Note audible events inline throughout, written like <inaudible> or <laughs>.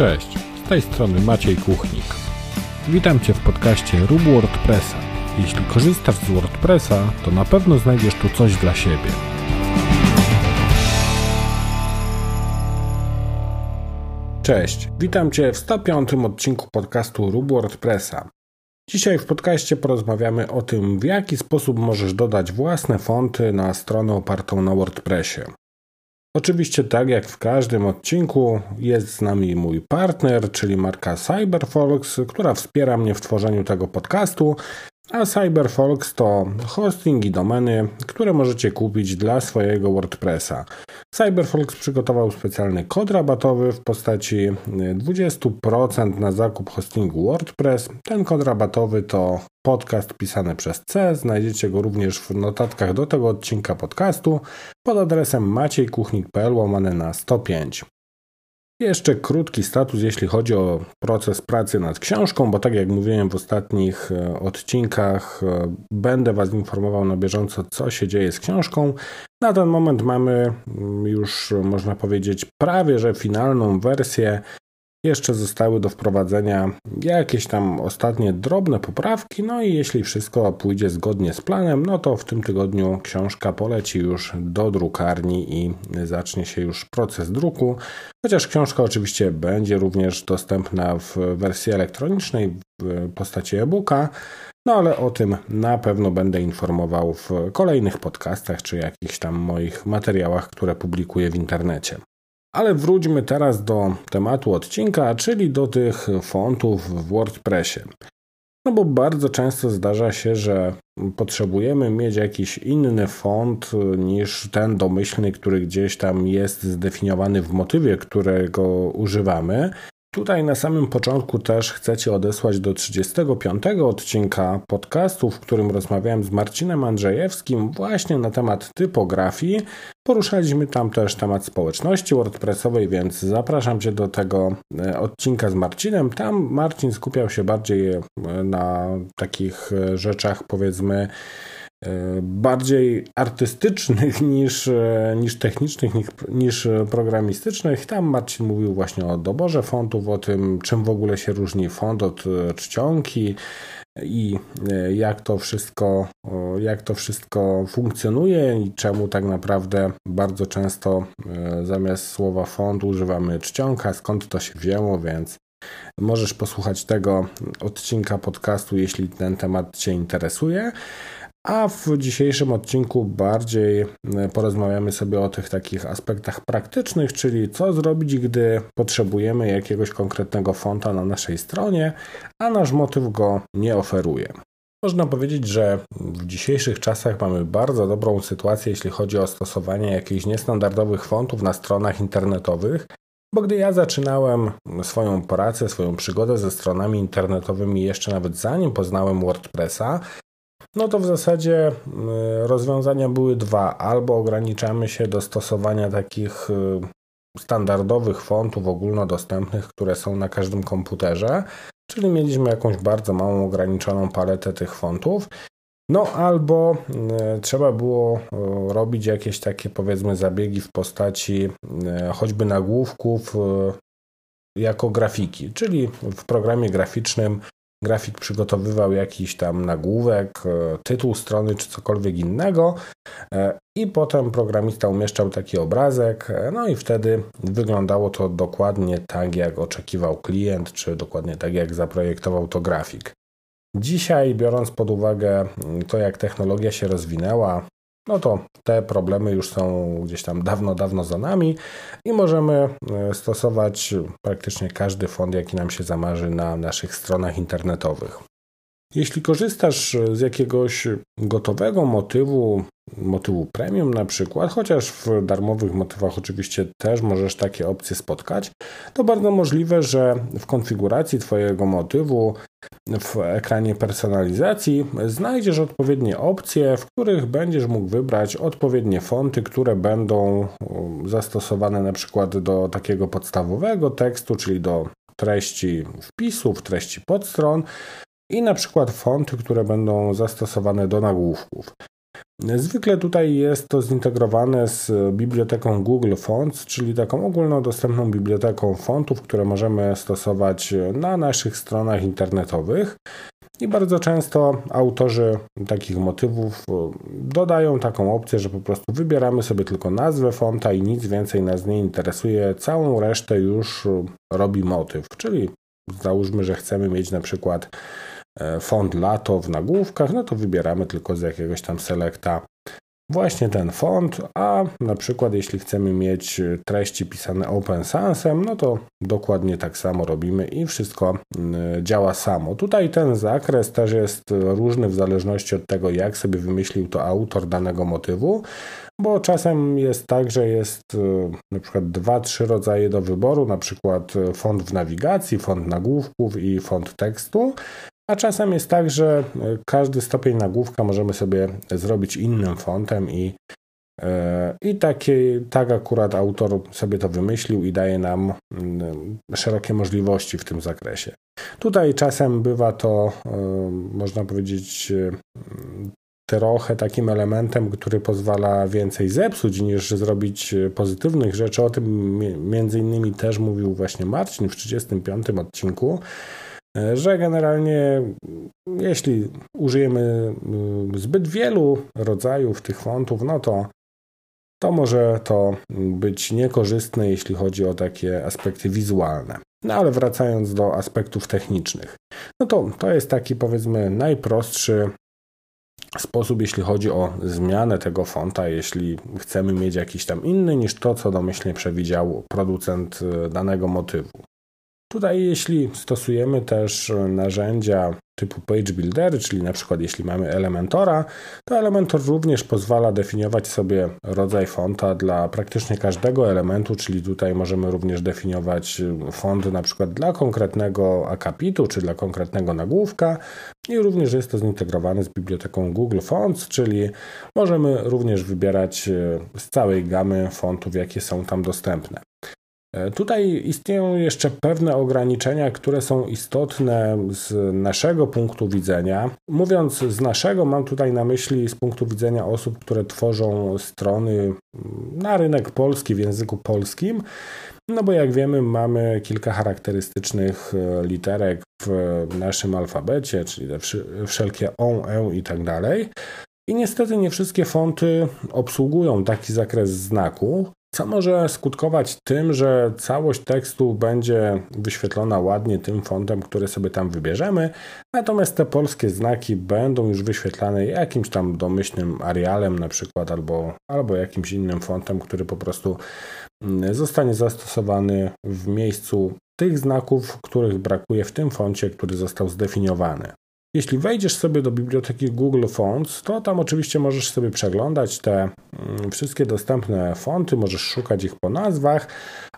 Cześć, z tej strony Maciej Kuchnik. Witam Cię w podcaście Rób WordPressa. Jeśli korzystasz z WordPressa, to na pewno znajdziesz tu coś dla siebie. Cześć, witam Cię w 105 odcinku podcastu Rób WordPressa. Dzisiaj w podcaście porozmawiamy o tym, w jaki sposób możesz dodać własne fonty na stronę opartą na WordPressie. Oczywiście, tak jak w każdym odcinku, jest z nami mój partner, czyli marka CyberFolks, która wspiera mnie w tworzeniu tego podcastu. A CyberFolks to hosting i domeny, które możecie kupić dla swojego WordPressa. CyberFolks przygotował specjalny kod rabatowy w postaci 20% na zakup hostingu WordPress. Ten kod rabatowy to podcast pisany przez C. Znajdziecie go również w notatkach do tego odcinka podcastu pod adresem maciejkuchnik.pl łamane na 105. Jeszcze krótki status, jeśli chodzi o proces pracy nad książką, bo tak jak mówiłem w ostatnich e, odcinkach, e, będę Was informował na bieżąco, co się dzieje z książką. Na ten moment mamy mm, już, można powiedzieć, prawie że finalną wersję jeszcze zostały do wprowadzenia jakieś tam ostatnie drobne poprawki, no i jeśli wszystko pójdzie zgodnie z planem, no to w tym tygodniu książka poleci już do drukarni i zacznie się już proces druku. Chociaż książka oczywiście będzie również dostępna w wersji elektronicznej w postaci e-booka. No ale o tym na pewno będę informował w kolejnych podcastach czy jakichś tam moich materiałach, które publikuję w internecie. Ale wróćmy teraz do tematu odcinka, czyli do tych fontów w WordPressie. No bo bardzo często zdarza się, że potrzebujemy mieć jakiś inny font niż ten domyślny, który gdzieś tam jest zdefiniowany w motywie, którego używamy. Tutaj na samym początku też chcę Cię odesłać do 35 odcinka podcastu, w którym rozmawiałem z Marcinem Andrzejewskim właśnie na temat typografii. Poruszaliśmy tam też temat społeczności WordPressowej, więc zapraszam Cię do tego e, odcinka z Marcinem. Tam Marcin skupiał się bardziej e, na takich e, rzeczach, powiedzmy, bardziej artystycznych <laughs> niż, niż technicznych, niż programistycznych. Tam Marcin mówił właśnie o doborze fontów, o tym, czym w ogóle się różni font od czcionki i jak to wszystko, jak to wszystko funkcjonuje i czemu tak naprawdę bardzo często e, zamiast słowa font używamy czcionka, skąd to się wzięło, więc możesz posłuchać tego odcinka podcastu, jeśli ten temat Cię interesuje. A w dzisiejszym odcinku bardziej e, porozmawiamy sobie o tych takich aspektach praktycznych, czyli co zrobić, gdy potrzebujemy jakiegoś konkretnego fonta na naszej stronie, a nasz motyw go nie oferuje. Można powiedzieć, że w dzisiejszych czasach mamy bardzo dobrą sytuację, jeśli chodzi o stosowanie jakichś niestandardowych fontów na stronach internetowych, bo gdy ja zaczynałem swoją pracę, swoją przygodę ze stronami internetowymi jeszcze nawet zanim poznałem WordPressa, no to w zasadzie y, rozwiązania były dwa. Albo ograniczamy się do stosowania takich y, standardowych fontów ogólnodostępnych, które są na każdym komputerze, czyli mieliśmy jakąś bardzo małą, ograniczoną paletę tych fontów. No albo y, trzeba było robić jakieś takie powiedzmy zabiegi w postaci choćby nagłówków jako grafiki, czyli w programie graficznym grafik przygotowywał jakiś tam nagłówek, e, tytuł strony czy cokolwiek innego e, i potem programista umieszczał taki obrazek, e, no i wtedy wyglądało to dokładnie tak, jak oczekiwał klient, czy dokładnie tak, jak zaprojektował to grafik. Dzisiaj, biorąc pod uwagę to, jak technologia się rozwinęła, no to te problemy już są gdzieś tam dawno, dawno za nami i możemy e, stosować praktycznie każdy font, jaki nam się zamarzy na naszych stronach internetowych. Jeśli korzystasz z jakiegoś gotowego motywu, motywu premium na przykład, chociaż w darmowych motywach oczywiście też możesz takie opcje spotkać, to bardzo możliwe, że w konfiguracji Twojego motywu w ekranie personalizacji znajdziesz odpowiednie opcje, w których będziesz mógł wybrać odpowiednie fonty, które będą um, zastosowane na przykład do takiego podstawowego tekstu, czyli do treści wpisów, treści podstron i na przykład fonty, które będą zastosowane do nagłówków. Zwykle tutaj jest to zintegrowane z biblioteką Google Fonts, czyli taką ogólnodostępną biblioteką fontów, które możemy stosować na naszych stronach internetowych. I bardzo często autorzy takich motywów e, dodają taką opcję, że po prostu wybieramy sobie tylko nazwę fonta i nic więcej nas nie interesuje. Całą resztę już robi motyw, czyli załóżmy, że chcemy mieć na przykład e, font lato w nagłówkach, no to wybieramy tylko z jakiegoś tam selekta właśnie ten font, a na przykład jeśli chcemy mieć treści pisane open sansem, no to dokładnie tak samo robimy i wszystko mm, działa samo. Tutaj ten zakres też jest różny w zależności od tego, jak sobie wymyślił to autor danego motywu, bo czasem jest tak, że jest y, na przykład dwa, trzy rodzaje do wyboru, na przykład font w nawigacji, font nagłówków i font tekstu, a czasem jest tak, że e, każdy stopień nagłówka możemy sobie zrobić innym fontem i, e, i takie, tak akurat autor sobie to wymyślił i daje nam mm, szerokie możliwości w tym zakresie. Tutaj czasem bywa to, e, można powiedzieć, trochę takim elementem, który pozwala więcej zepsuć niż zrobić pozytywnych rzeczy. O tym między innymi też mówił właśnie Marcin w 35 odcinku. E, że generalnie jeśli użyjemy mm, zbyt wielu rodzajów tych fontów, no to to może to być niekorzystne, jeśli chodzi o takie aspekty wizualne. No ale wracając do aspektów technicznych, no to to jest taki powiedzmy najprostszy sposób, jeśli chodzi o zmianę tego fonta, jeśli chcemy mieć jakiś tam inny niż to, co domyślnie przewidział producent e, danego motywu. Tutaj jeśli stosujemy też narzędzia typu Page Builder, czyli na przykład jeśli mamy Elementora, to Elementor również pozwala definiować sobie rodzaj fonta dla praktycznie każdego elementu, czyli tutaj możemy również definiować font na przykład dla konkretnego akapitu, czy dla konkretnego nagłówka i również jest to zintegrowane z biblioteką Google Fonts, czyli możemy również wybierać z całej gamy fontów, jakie są tam dostępne. E, tutaj istnieją jeszcze pewne ograniczenia, które są istotne z naszego punktu widzenia. Mówiąc z naszego, mam tutaj na myśli z punktu widzenia osób, które tworzą strony na rynek polski w języku polskim. No bo jak wiemy, mamy kilka charakterystycznych e, literek w naszym alfabecie, czyli wszelkie on, e i tak dalej. I niestety nie wszystkie fonty obsługują taki zakres znaku co może skutkować tym, że całość tekstu będzie wyświetlona ładnie tym fontem, który sobie tam wybierzemy, natomiast te polskie znaki będą już wyświetlane jakimś tam domyślnym Arialem na przykład albo, albo jakimś innym fontem, który po prostu mm, zostanie zastosowany w miejscu tych znaków, których brakuje w tym foncie, który został zdefiniowany. Jeśli wejdziesz sobie do biblioteki Google Fonts, to tam oczywiście możesz sobie przeglądać te mm, wszystkie dostępne fonty, możesz szukać ich po nazwach,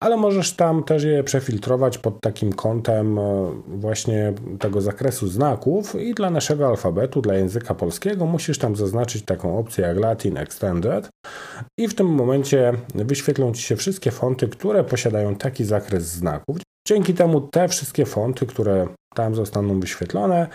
ale możesz tam też je przefiltrować pod takim kątem e, właśnie tego zakresu znaków i dla naszego alfabetu, dla języka polskiego musisz tam zaznaczyć taką opcję jak Latin Extended i w tym momencie wyświetlą Ci się wszystkie fonty, które posiadają taki zakres znaków. Dzięki temu te wszystkie fonty, które tam zostaną wyświetlone,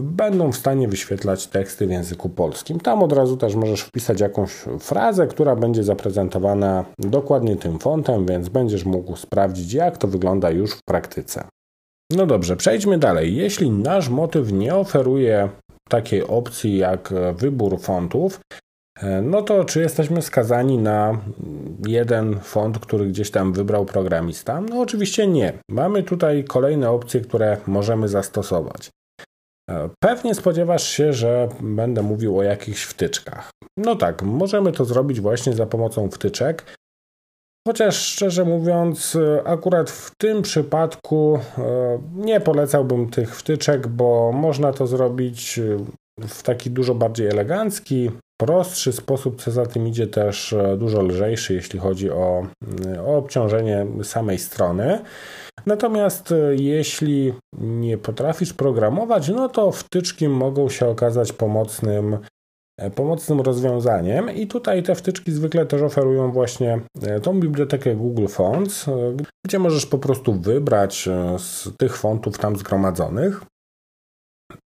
będą w stanie wyświetlać teksty w języku polskim. Tam od razu też możesz wpisać jakąś frazę, która będzie zaprezentowana dokładnie tym fontem, więc będziesz mógł sprawdzić, jak to wygląda już w praktyce. No dobrze, przejdźmy dalej. Jeśli nasz motyw nie oferuje takiej opcji jak wybór fontów, no to czy jesteśmy skazani na jeden font, który gdzieś tam wybrał programista? No oczywiście nie. Mamy tutaj kolejne opcje, które możemy zastosować. E, pewnie spodziewasz się, że będę mówił o jakichś wtyczkach. No tak, możemy to zrobić właśnie za pomocą wtyczek. Chociaż szczerze mówiąc, e, akurat w tym przypadku e, nie polecałbym tych wtyczek, bo można to zrobić w taki dużo bardziej elegancki, prostszy sposób, co za tym idzie też dużo lżejszy, jeśli chodzi o, o obciążenie samej strony. Natomiast e, jeśli nie potrafisz programować, no to wtyczki mogą się okazać pomocnym, e, pomocnym rozwiązaniem. I tutaj te wtyczki zwykle też oferują właśnie e, tą bibliotekę Google Fonts, gdzie możesz po prostu wybrać z tych fontów tam zgromadzonych,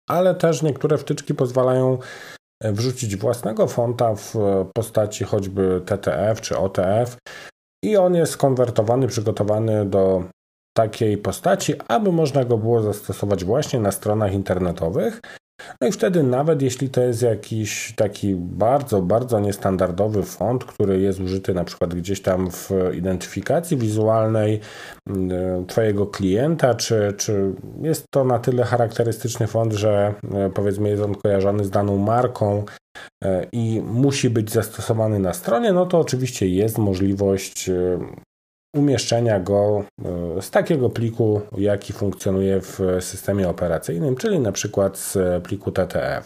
ale też niektóre wtyczki pozwalają wrzucić własnego fonta w postaci choćby TTF czy OTF i on jest konwertowany, przygotowany do takiej postaci, aby można go było zastosować właśnie na stronach internetowych. No i wtedy nawet jeśli to jest jakiś taki bardzo, bardzo niestandardowy font, który jest użyty na przykład gdzieś tam w identyfikacji wizualnej mm, Twojego klienta, czy, czy jest to na tyle charakterystyczny font, że e, powiedzmy jest on kojarzony z daną marką e, i musi być zastosowany na stronie, no to oczywiście jest możliwość e, umieszczenia go e, z takiego pliku, jaki funkcjonuje w systemie operacyjnym, czyli na przykład z pliku TTF.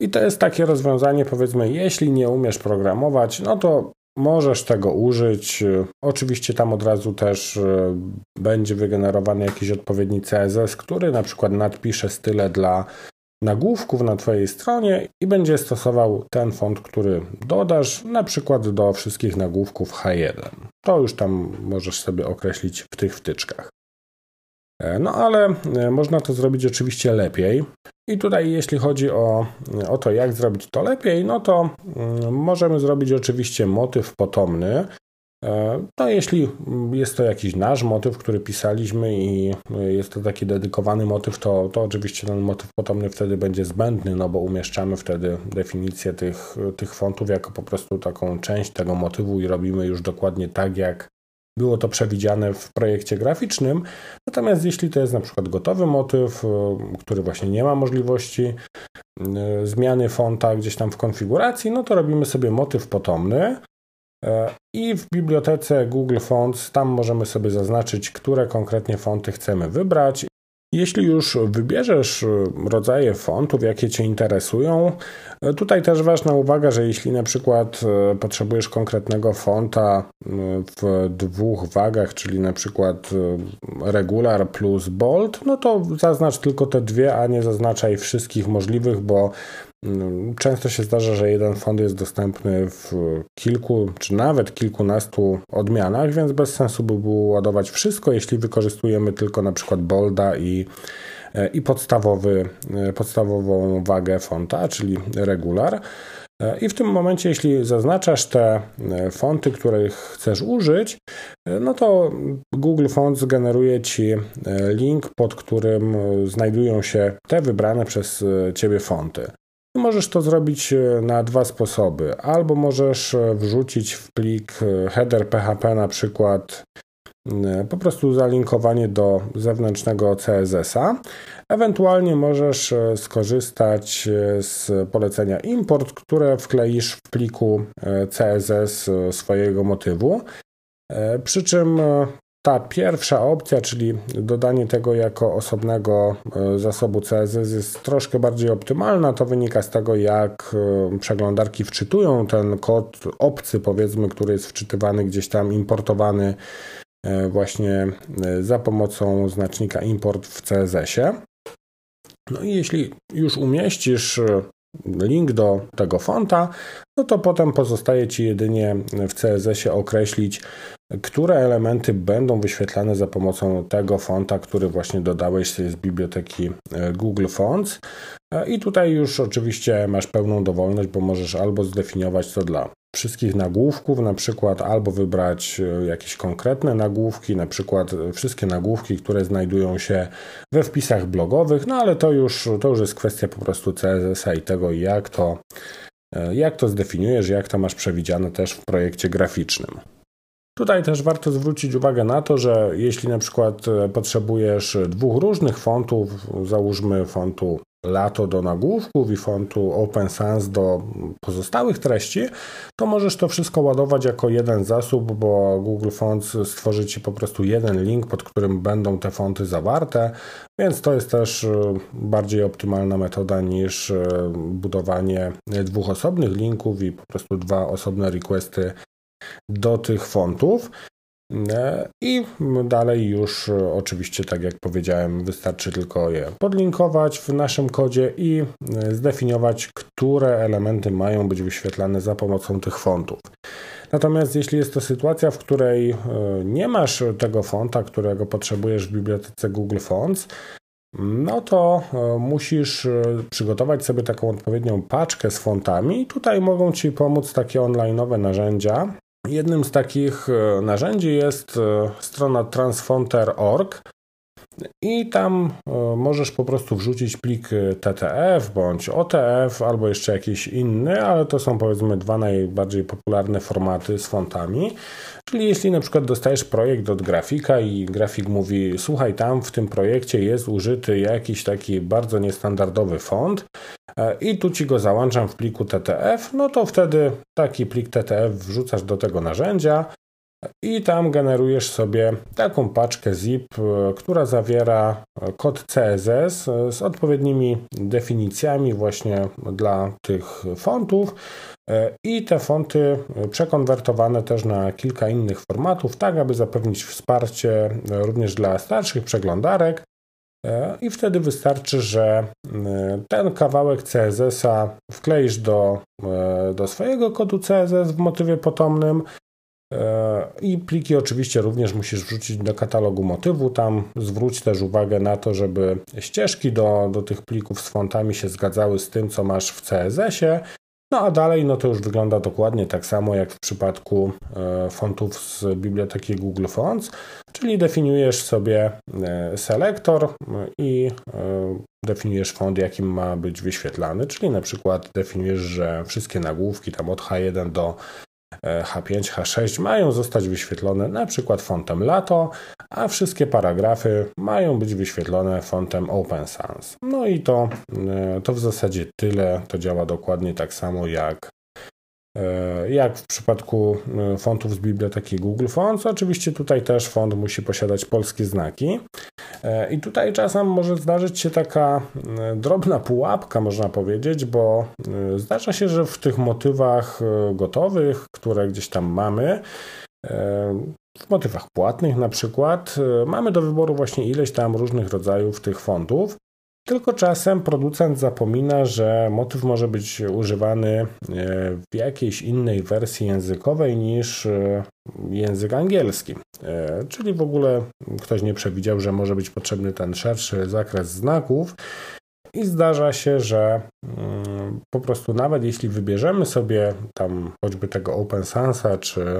I to jest takie rozwiązanie, powiedzmy, jeśli nie umiesz programować, no to możesz tego użyć. Oczywiście tam od razu też e, będzie wygenerowany jakiś odpowiedni CSS, który na przykład nadpisze style dla nagłówków na Twojej stronie i będzie stosował ten font, który dodasz, na przykład do wszystkich nagłówków H1. To już tam możesz sobie określić w tych wtyczkach. E, no ale e, można to zrobić oczywiście lepiej. I tutaj jeśli chodzi o, o to, jak zrobić to lepiej, no to mm, możemy zrobić oczywiście motyw potomny, E, no, jeśli jest to jakiś nasz motyw, który pisaliśmy i jest to taki dedykowany motyw, to, to oczywiście ten motyw potomny wtedy będzie zbędny, no bo umieszczamy wtedy definicję tych, tych fontów jako po prostu taką część tego motywu i robimy już dokładnie tak, jak było to przewidziane w projekcie graficznym. Natomiast jeśli to jest na przykład gotowy motyw, e, który właśnie nie ma możliwości e, zmiany fonta gdzieś tam w konfiguracji, no to robimy sobie motyw potomny. E, I w bibliotece Google Fonts tam możemy sobie zaznaczyć, które konkretnie fonty chcemy wybrać. Jeśli już wybierzesz e, rodzaje fontów, jakie Cię interesują, e, tutaj też ważna uwaga, że jeśli na przykład potrzebujesz konkretnego fonta w dwóch wagach, czyli na przykład regular plus bold, no to zaznacz tylko te dwie, a nie zaznaczaj wszystkich możliwych, bo Często się zdarza, że jeden font jest dostępny w kilku czy nawet kilkunastu odmianach, więc bez sensu by było ładować wszystko, jeśli wykorzystujemy tylko na przykład bolda i, i podstawowy, podstawową wagę fonta, czyli regular. I w tym momencie, jeśli zaznaczasz te fonty, których chcesz użyć, no to Google Fonts generuje Ci link, pod którym znajdują się te wybrane przez Ciebie fonty. Możesz to zrobić e, na dwa sposoby. Albo możesz e, wrzucić w plik e, header PHP na przykład po prostu zalinkowanie do zewnętrznego CSS-a. Ewentualnie możesz skorzystać z polecenia import, które wkleisz w pliku CSS swojego motywu. Przy czym ta pierwsza opcja, czyli dodanie tego jako osobnego e, zasobu CSS jest troszkę bardziej optymalna. To wynika z tego, jak e, przeglądarki wczytują ten kod obcy, powiedzmy, który jest wczytywany gdzieś tam, importowany e, właśnie za pomocą znacznika import w CSS-ie. No i jeśli już umieścisz link do tego fonta, no to potem pozostaje Ci jedynie w CSS-ie określić, które elementy będą wyświetlane za pomocą tego fonta, który właśnie dodałeś z biblioteki e, Google Fonts. E, I tutaj już oczywiście masz pełną dowolność, bo możesz albo zdefiniować to dla wszystkich nagłówków, na przykład albo wybrać e, jakieś konkretne nagłówki, na przykład wszystkie nagłówki, które znajdują się we wpisach blogowych, no ale to już, to już jest kwestia po prostu CSS-a i tego, jak to, jak to zdefiniujesz, jak to masz przewidziane też w projekcie graficznym. Tutaj też warto zwrócić uwagę na to, że jeśli na przykład e, potrzebujesz dwóch różnych fontów, załóżmy fontu Lato do nagłówków i fontu Open Sans do pozostałych treści, to możesz to wszystko ładować jako jeden zasób, bo Google Fonts stworzy Ci po prostu jeden link, pod którym będą te fonty zawarte, więc to jest też e, bardziej optymalna metoda niż e, budowanie dwóch osobnych linków i po prostu dwa osobne requesty do tych fontów. E, I dalej już e, oczywiście, tak jak powiedziałem, wystarczy tylko je podlinkować w naszym kodzie i e, zdefiniować, które elementy mają być wyświetlane za pomocą tych fontów. Natomiast jeśli jest to sytuacja, w której nie masz tego fonta, którego potrzebujesz w bibliotece Google Fonts, no to musisz przygotować sobie taką odpowiednią paczkę z fontami. Tutaj mogą Ci pomóc takie online'owe narzędzia. Jednym z takich narzędzi jest strona transfonter.org. I tam e, możesz po prostu wrzucić plik TTF bądź OTF albo jeszcze jakiś inny, ale to są powiedzmy dwa najbardziej popularne formaty z fontami. Czyli jeśli na przykład dostajesz projekt od grafika i grafik mówi: Słuchaj, tam w tym projekcie jest użyty jakiś taki bardzo niestandardowy font e, i tu ci go załączam w pliku TTF, no to wtedy taki plik TTF wrzucasz do tego narzędzia i tam generujesz sobie taką paczkę zip, e, która zawiera e, kod CSS e, z odpowiednimi definicjami właśnie dla tych fontów i te fonty przekonwertowane też na kilka innych formatów, tak aby zapewnić wsparcie również dla starszych przeglądarek. I wtedy wystarczy, że ten kawałek CSS-a wkleisz do, do swojego kodu CSS w motywie potomnym I pliki oczywiście również musisz wrzucić do katalogu motywu. Tam zwróć też uwagę na to, żeby ścieżki do, do tych plików z fontami się zgadzały z tym, co masz w CSS-ie. No a dalej, no to już wygląda dokładnie tak samo jak w przypadku e, fontów z biblioteki Google Fonts, czyli definiujesz sobie e, selektor i definiujesz font, jakim ma być wyświetlany, czyli na przykład definiujesz, że wszystkie nagłówki tam od H1 do H5, H6 mają zostać wyświetlone na przykład fontem Lato, a wszystkie paragrafy mają być wyświetlone fontem Open Sans. No i to, e, to w zasadzie tyle. To działa dokładnie tak samo jak E, jak w przypadku e, fontów z biblioteki Google Fonts. Oczywiście tutaj też font musi posiadać polskie znaki. E, I tutaj czasem może zdarzyć się taka drobna pułapka, można powiedzieć, bo zdarza się, że w tych motywach gotowych, które gdzieś tam mamy, w motywach płatnych na przykład, mamy do wyboru właśnie ileś tam różnych rodzajów tych fontów. Tylko czasem producent zapomina, że motyw może być używany e, w jakiejś innej wersji językowej niż e, język angielski. E, czyli w ogóle ktoś nie przewidział, że może być potrzebny ten szerszy zakres znaków. I zdarza się, że mm, po prostu nawet jeśli wybierzemy sobie tam choćby tego Open Sansa czy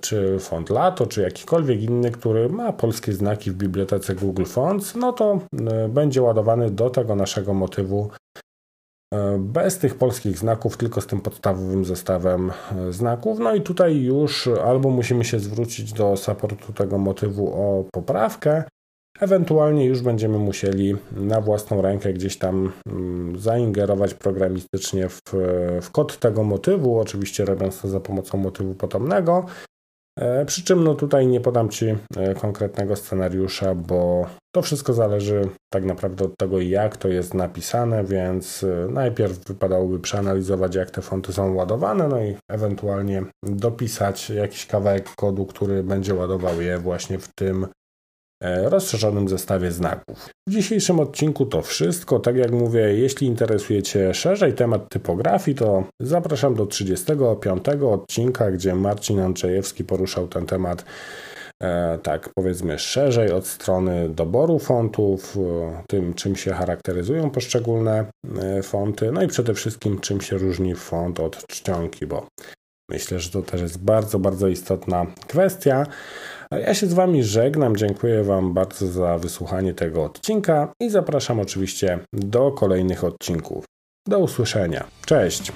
czy font Lato, czy jakikolwiek inny, który ma polskie znaki w bibliotece Google Fonts, no to e, będzie ładowany do tego naszego motywu e, bez tych polskich znaków, tylko z tym podstawowym zestawem znaków. No i tutaj już albo musimy się zwrócić do supportu tego motywu o poprawkę, Ewentualnie już będziemy musieli na własną rękę gdzieś tam mm, zaingerować programistycznie w, w kod tego motywu, oczywiście robiąc to za pomocą motywu potomnego. E, przy czym no tutaj nie podam Ci e, konkretnego scenariusza, bo to wszystko zależy tak naprawdę od tego, jak to jest napisane, więc e, najpierw wypadałoby przeanalizować, jak te fonty są ładowane, no i ewentualnie dopisać jakiś kawałek kodu, który będzie ładował je właśnie w tym rozszerzonym zestawie znaków. W dzisiejszym odcinku to wszystko. Tak jak mówię, jeśli interesuje Cię szerzej temat typografii, to zapraszam do 35 odcinka, gdzie Marcin Andrzejewski poruszał ten temat e, tak powiedzmy szerzej od strony doboru fontów, e, tym czym się charakteryzują poszczególne fonty, no i przede wszystkim czym się różni font od czcionki, bo myślę, że to też jest bardzo, bardzo istotna kwestia. Ja się z Wami żegnam, dziękuję Wam bardzo za wysłuchanie tego odcinka i zapraszam oczywiście do kolejnych odcinków. Do usłyszenia. Cześć!